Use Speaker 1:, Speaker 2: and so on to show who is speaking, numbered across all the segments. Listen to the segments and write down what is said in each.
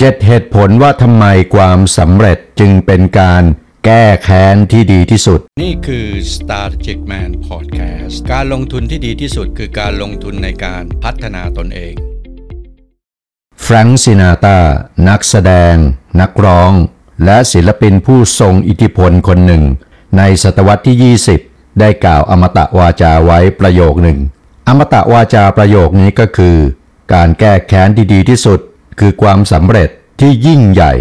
Speaker 1: เจ็ดเหตุผลว่าทำไมความสำเร็จจึงเป็นการแก้แค้นที่ดีที่สุด
Speaker 2: นี่คือ Strategic Man Podcast การลงทุนที่ดีที่สุดคือการลงทุนในการพัฒนาตนเอง
Speaker 1: แฟรงค์ซินาตานักแสดง นักร้อง และศิลปินผู้ทรงอิทธิพลคนหนึ่ง ในศตวรรษที่ 20 ได้กล่าวอมตะวาจาไว้ประโยคหนึ่ง อมตะวาจาประโยคนี้ก็คือ การแก้แค้นที่ดีที่สุด คือความสำเร็จที่ยิ่งใหญ่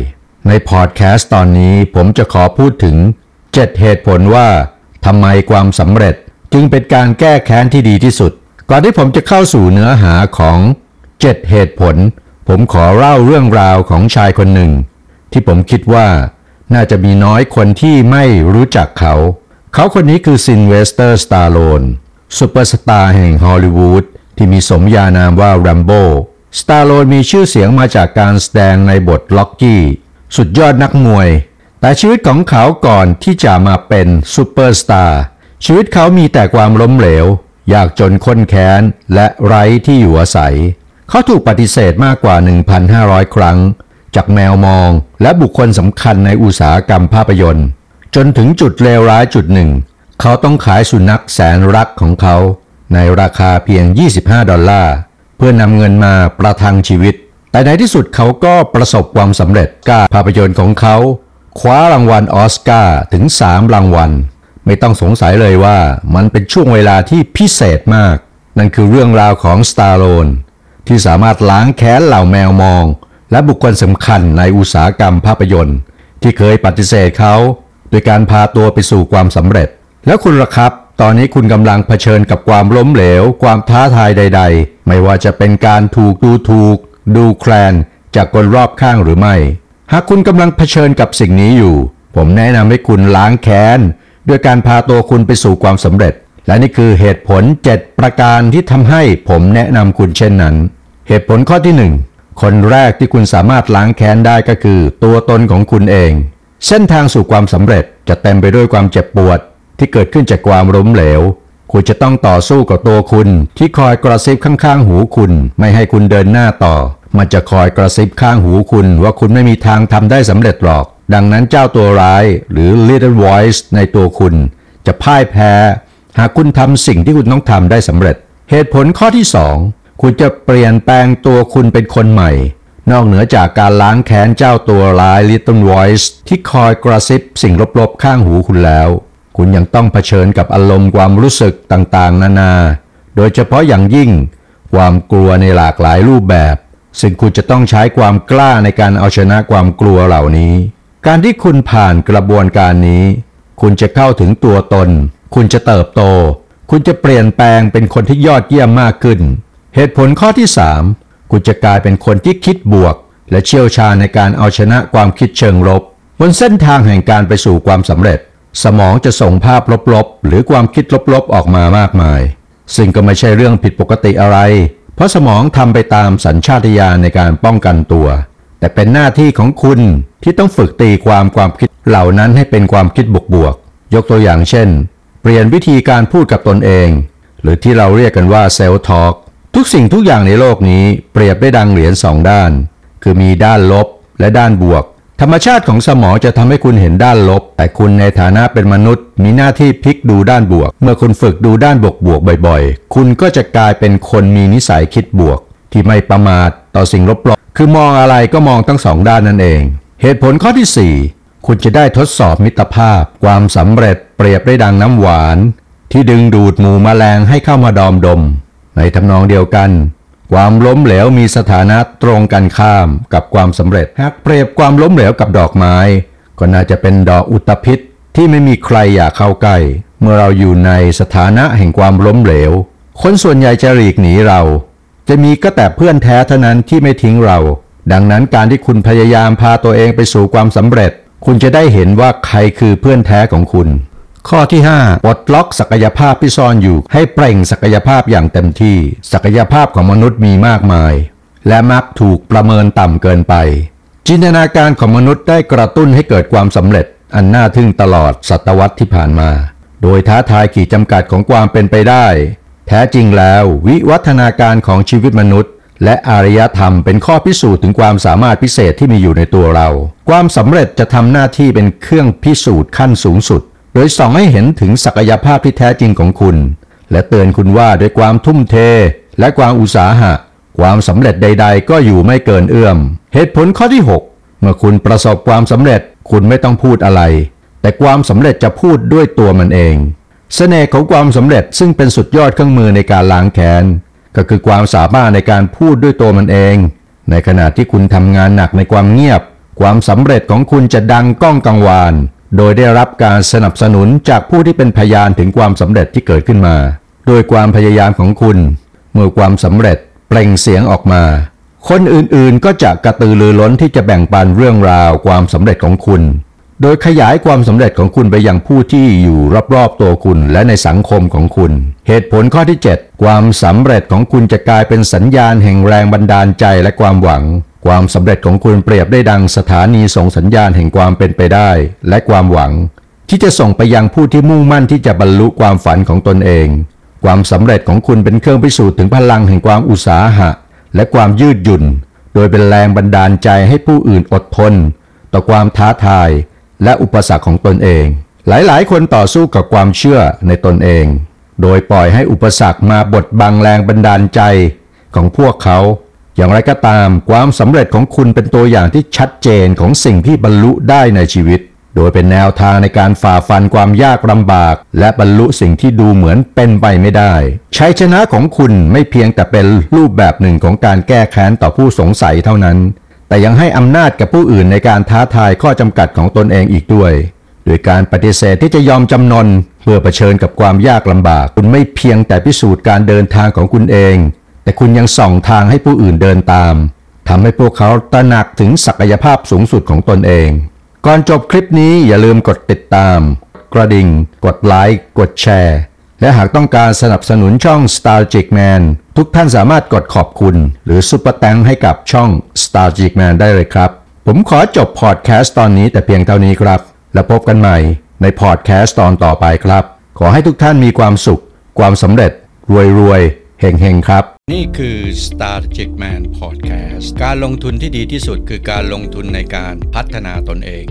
Speaker 1: ในพอดแคสต์ตอนนี้ผมจะขอพูดถึง 7 เหตุผลว่าทำไมความสำเร็จจึงเป็นการแก้แค้นที่ดีที่สุด ก่อนที่ผมจะเข้าสู่เนื้อหาของ 7 เหตุผล ผมขอเล่าเรื่องราวของชายคนหนึ่ง ที่ผมคิดว่าน่าจะมีน้อยคนที่ไม่รู้จักเขา เขาคนนี้คือซิลเวสเตอร์สตอลโลนซูเปอร์สตาร์แห่งฮอลลีวูดที่มีสมญานามว่าแรมโบ้ สตอลโลนมีชื่อเสียงมาจากการแสดงในบทร็อกกี้ สุดยอดนักมวย แต่ชีวิตของเขาก่อนที่จะมาเป็นซูเปอร์สตาร์ชีวิตเขามีแต่ความล้มเหลว ยากจนค้นแค้น และไร้ที่อยู่อาศัย เขาถูกปฏิเสธมากกว่า 1,500 ครั้ง จากแมวมองและบุคคลสำคัญในอุตสาหกรรมภาพยนตร์ จนถึงจุดเลวร้ายจุดหนึ่ง เขาต้องขายสุนัขแสนรักของเขา ในราคาเพียง 25 ดอลลาร์ เพื่อนำเงินมาประทังชีวิต แต่ในที่สุดเขาก็ประสบความสำเร็จกาภาพยนตร์ของเขา คว้ารางวัลออสการ์ถึง 3 รางวัล ไม่ต้องสงสัยเลยว่ามันเป็นช่วงเวลาที่พิเศษมาก นั่นคือเรื่องราวของสตาร์โลนที่สามารถล้างแค้นเหล่าแมวมอง และบุคคลสำคัญในอุตสาหกรรมภาพยนตร์ ที่เคยปฏิเสธเขา โดยการพาตัวไปสู่ความสำเร็จ แล้วคุณล่ะครับ ตอนนี้คุณกำลังเผชิญกับความล้มเหลว ความท้าทายใด ๆ ไม่ว่าจะเป็นการถูกดูถูก ดูแคลน จากคนรอบข้างหรือไม่ หากคุณกำลังเผชิญกับสิ่งนี้อยู่ ผมแนะนำให้คุณล้างแค้น ด้วยการพาตัวคุณไปสู่ความสำเร็จ และนี่คือเหตุผล 7 ประการที่ทำให้ผมแนะนำคุณเช่นนั้น เหตุผลข้อที่ 1 คนแรกที่คุณสามารถล้างแค้นได้ก็คือ ตัวตนของคุณเอง เส้นทางสู่ความสำเร็จจะเต็มไปด้วยความเจ็บปวด ที่เกิดขึ้นจากความล้มเหลว คุณจะต้องต่อสู้กับตัวคุณ ที่คอยกระซิบข้างๆ หูคุณ ไม่ให้คุณเดินหน้าต่อ มันจะคอยกระซิบข้างหูคุณว่าคุณไม่มีทางทำได้สำเร็จหรอก ดังนั้นเจ้าตัวร้ายหรือ little voice ในตัวคุณ จะพ่ายแพ้ หากคุณทำสิ่งที่คุณต้องทำได้สำเร็จ เหตุผลข้อที่ 2 คุณจะเปลี่ยนแปลงตัวคุณเป็นคนใหม่นอกเหนือจากการล้างแค้นเจ้าตัวร้าย little voice ที่คอยกระซิบสิ่งลบๆ ข้างหูคุณแล้ว คุณยังต้องเผชิญกับอารมณ์ความรู้สึกต่างๆ นานา โดยเฉพาะอย่างยิ่ง ความกลัวในหลากหลายรูปแบบ ซึ่งคุณจะต้องใช้ความกล้าในการเอาชนะความกลัวเหล่านี้ การที่คุณผ่านกระบวนการนี้ คุณจะเข้าถึงตัวตน คุณจะเติบโต คุณจะเปลี่ยนแปลงเป็นคนที่ยอดเยี่ยมมากขึ้น เหตุผลข้อที่ 3 คุณจะกลายเป็นคนที่คิดบวก และเชี่ยวชาญในการเอาชนะความคิดเชิงลบ บนเส้นทางแห่งการไปสู่ความสำเร็จ สมองจะส่งภาพลบๆ หรือความคิดลบๆ ออกมามากมาย ซึ่งก็ไม่ใช่เรื่องผิดปกติอะไร เพราะสมองทำไปตามสัญชาตญาณในการป้องกันตัว แต่เป็นหน้าที่ของคุณที่ต้องฝึกตีความความคิดเหล่านั้นให้เป็นความคิดบวกๆ ยกตัวอย่างเช่น เปลี่ยนวิธีการพูดกับตนเอง หรือที่เราเรียกกันว่าเซลล์ทอล์กทุกสิ่งทุกอย่างในโลกนี้เปรียบได้ดังเหรียญสองด้าน คือมีด้านลบและด้านบวก ธรรมชาติของสมองจะทำให้คุณเห็นด้านลบ แต่คุณในฐานะเป็นมนุษย์ มีหน้าที่พลิกดูด้านบวก เมื่อคุณฝึกดูด้านบวกบวกบ่อยๆ คุณก็จะกลายเป็นคนมีนิสัยคิดบวก ที่ไม่ประมาทต่อสิ่งลบๆคือมองอะไรก็มองทั้งสองด้านนั่นเอง เหตุผลข้อที่ 4 คุณจะได้ทดสอบมิตรภาพ ความสำเร็จเปรียบได้ดังน้ำหวาน ที่ดึงดูดหมูแมลงให้เข้ามาดอมดม ในทำนองเดียวกัน ความล้มเหลวมีสถานะตรงกันข้ามกับความสำเร็จ หากเปรียบความล้มเหลวกับดอกไม้ ก็น่าจะเป็นดอกอุตภิษที่ไม่มีใครอยากเข้าใกล้ เมื่อเราอยู่ในสถานะแห่งความล้มเหลว คนส่วนใหญ่จะหลีกหนีเรา จะมีก็แต่เพื่อนแท้เท่านั้นที่ไม่ทิ้งเรา ดังนั้นการที่คุณพยายามพาตัวเองไปสู่ความสำเร็จ คุณจะได้เห็นว่าใครคือเพื่อนแท้ของคุณ ข้อที่ 5 ปลดล็อกศักยภาพที่ซ่อนอยู่ ให้เปล่งศักยภาพอย่างเต็มที่ ศักยภาพของมนุษย์มีมากมาย และมักถูกประเมินต่ำเกินไป จินตนาการของมนุษย์ได้กระตุ้นให้เกิดความสำเร็จ อันน่าทึ่งตลอดศตวรรษที่ผ่านมา โดยท้าทายขีดจำกัดของความเป็นไปได้ แท้จริงแล้ววิวัฒนาการของชีวิตมนุษย์ และอารยธรรมเป็นข้อพิสูจน์ถึงความสามารถพิเศษที่มีอยู่ในตัวเรา ความสำเร็จจะทำหน้าที่เป็นเครื่องพิสูจน์ขั้นสูงสุด ดยส่องให้เห็นถึงศักยภาพที่แท้จริงของคุณ และเตือนคุณว่าด้วยความทุ่มเท และความอุตสาหะ ความสำเร็จใด ๆ ก็อยู่ไม่เกินเอื้อม เหตุผลข้อที่ 6 เมื่อคุณประสบความสำเร็จคุณไม่ต้องพูดอะไร แต่ความสำเร็จจะพูดด้วยตัวมันเองเสน่ห์ของความสำเร็จซึ่งเป็นสุดยอดเครื่องมือในการล้างแค้นก็คือความสามารถในการพูดด้วยตัวมันเอง ในขณะที่คุณทำงานหนักในความเงียบ ความสำเร็จของคุณจะดังก้องกังวาน โดยได้รับการสนับสนุนจากผู้ที่เป็นพยานถึงความสำเร็จที่เกิดขึ้นมา โดยความพยายามของคุณ เมื่อความสำเร็จเปล่งเสียงออกมา คนอื่นๆก็จะกระตือรือร้นที่จะแบ่งปันเรื่องราวความสำเร็จของคุณ โดยขยายความสำเร็จของคุณไปยังผู้ที่อยู่รอบๆตัวคุณและในสังคมของคุณ เหตุผลข้อที่ 7 ความสำเร็จของคุณจะกลายเป็นสัญญาณแห่งแรงบันดาลใจและความหวัง ความสำเร็จของคุณเปรียบได้ดังสถานีส่งสัญญาณแห่งความเป็นไปได้ และความหวัง ที่จะส่งไปยังผู้ที่มุ่งมั่นที่จะบรรลุความฝันของตนเอง ความสำเร็จของคุณเป็นเครื่องพิสูจน์ถึงพลังแห่งความอุตสาหะ และความยืดหยุ่น โดยเป็นแรงบันดาลใจให้ผู้อื่นอดทน ต่อความท้าทาย และอุปสรรคของตนเอง หลายๆ คนต่อสู้กับความเชื่อในตนเอง โดยปล่อยให้อุปสรรคมาบดบังแรงบันดาลใจของพวกเขา อย่างไรก็ตามความสำเร็จของคุณเป็นตัวอย่างที่ชัดเจนของสิ่งที่บรรลุได้ในชีวิต โดยเป็นแนวทางในการฝ่าฟันความยากลำบาก และบรรลุสิ่งที่ดูเหมือนเป็นไปไม่ได้ ชัยชนะของคุณไม่เพียงแต่เป็นรูปแบบหนึ่งของการแก้แค้นต่อผู้สงสัยเท่านั้น แต่ยังให้อำนาจกับผู้อื่นในการท้าทายข้อจำกัดของตนเองอีกด้วยโดยการปฏิเสธที่จะยอมจำนนเพื่อเผชิญกับความยากลำบาก คุณไม่เพียงแต่พิสูจน์การเดินทางของคุณเอง แต่คุณยังส่องทางให้ผู้อื่นเดินตามทำให้พวกเขาตระหนักถึงศักยภาพสูงสุดของตนเอง ก่อนจบคลิปนี้อย่าลืมกดติดตาม กระดิ่ง กดไลค์กดแชร์ และหากต้องการสนับสนุนช่อง s t a r j i c Man ทุกท่านสามารถกดขอบคุณ หรือซุปเปอร์แตงให้กับช่อง s t a r j i c Man ได้เลยครับ ผมขอจบพอดแคสต์ตอนนี้แต่เพียงเท่านี้ครับ แล้วพบกันใหม่ในพอดแคสต์ตอนต่อไปครับ ขอให้ทุกท่านมีความสุข ความสำเร็จ รวยรวยๆเฮงเฮงๆครับ
Speaker 2: นี่คือ Strategic Man Podcast การลงทุนที่ดีที่สุดคือการลงทุนในการพัฒนาตนเอง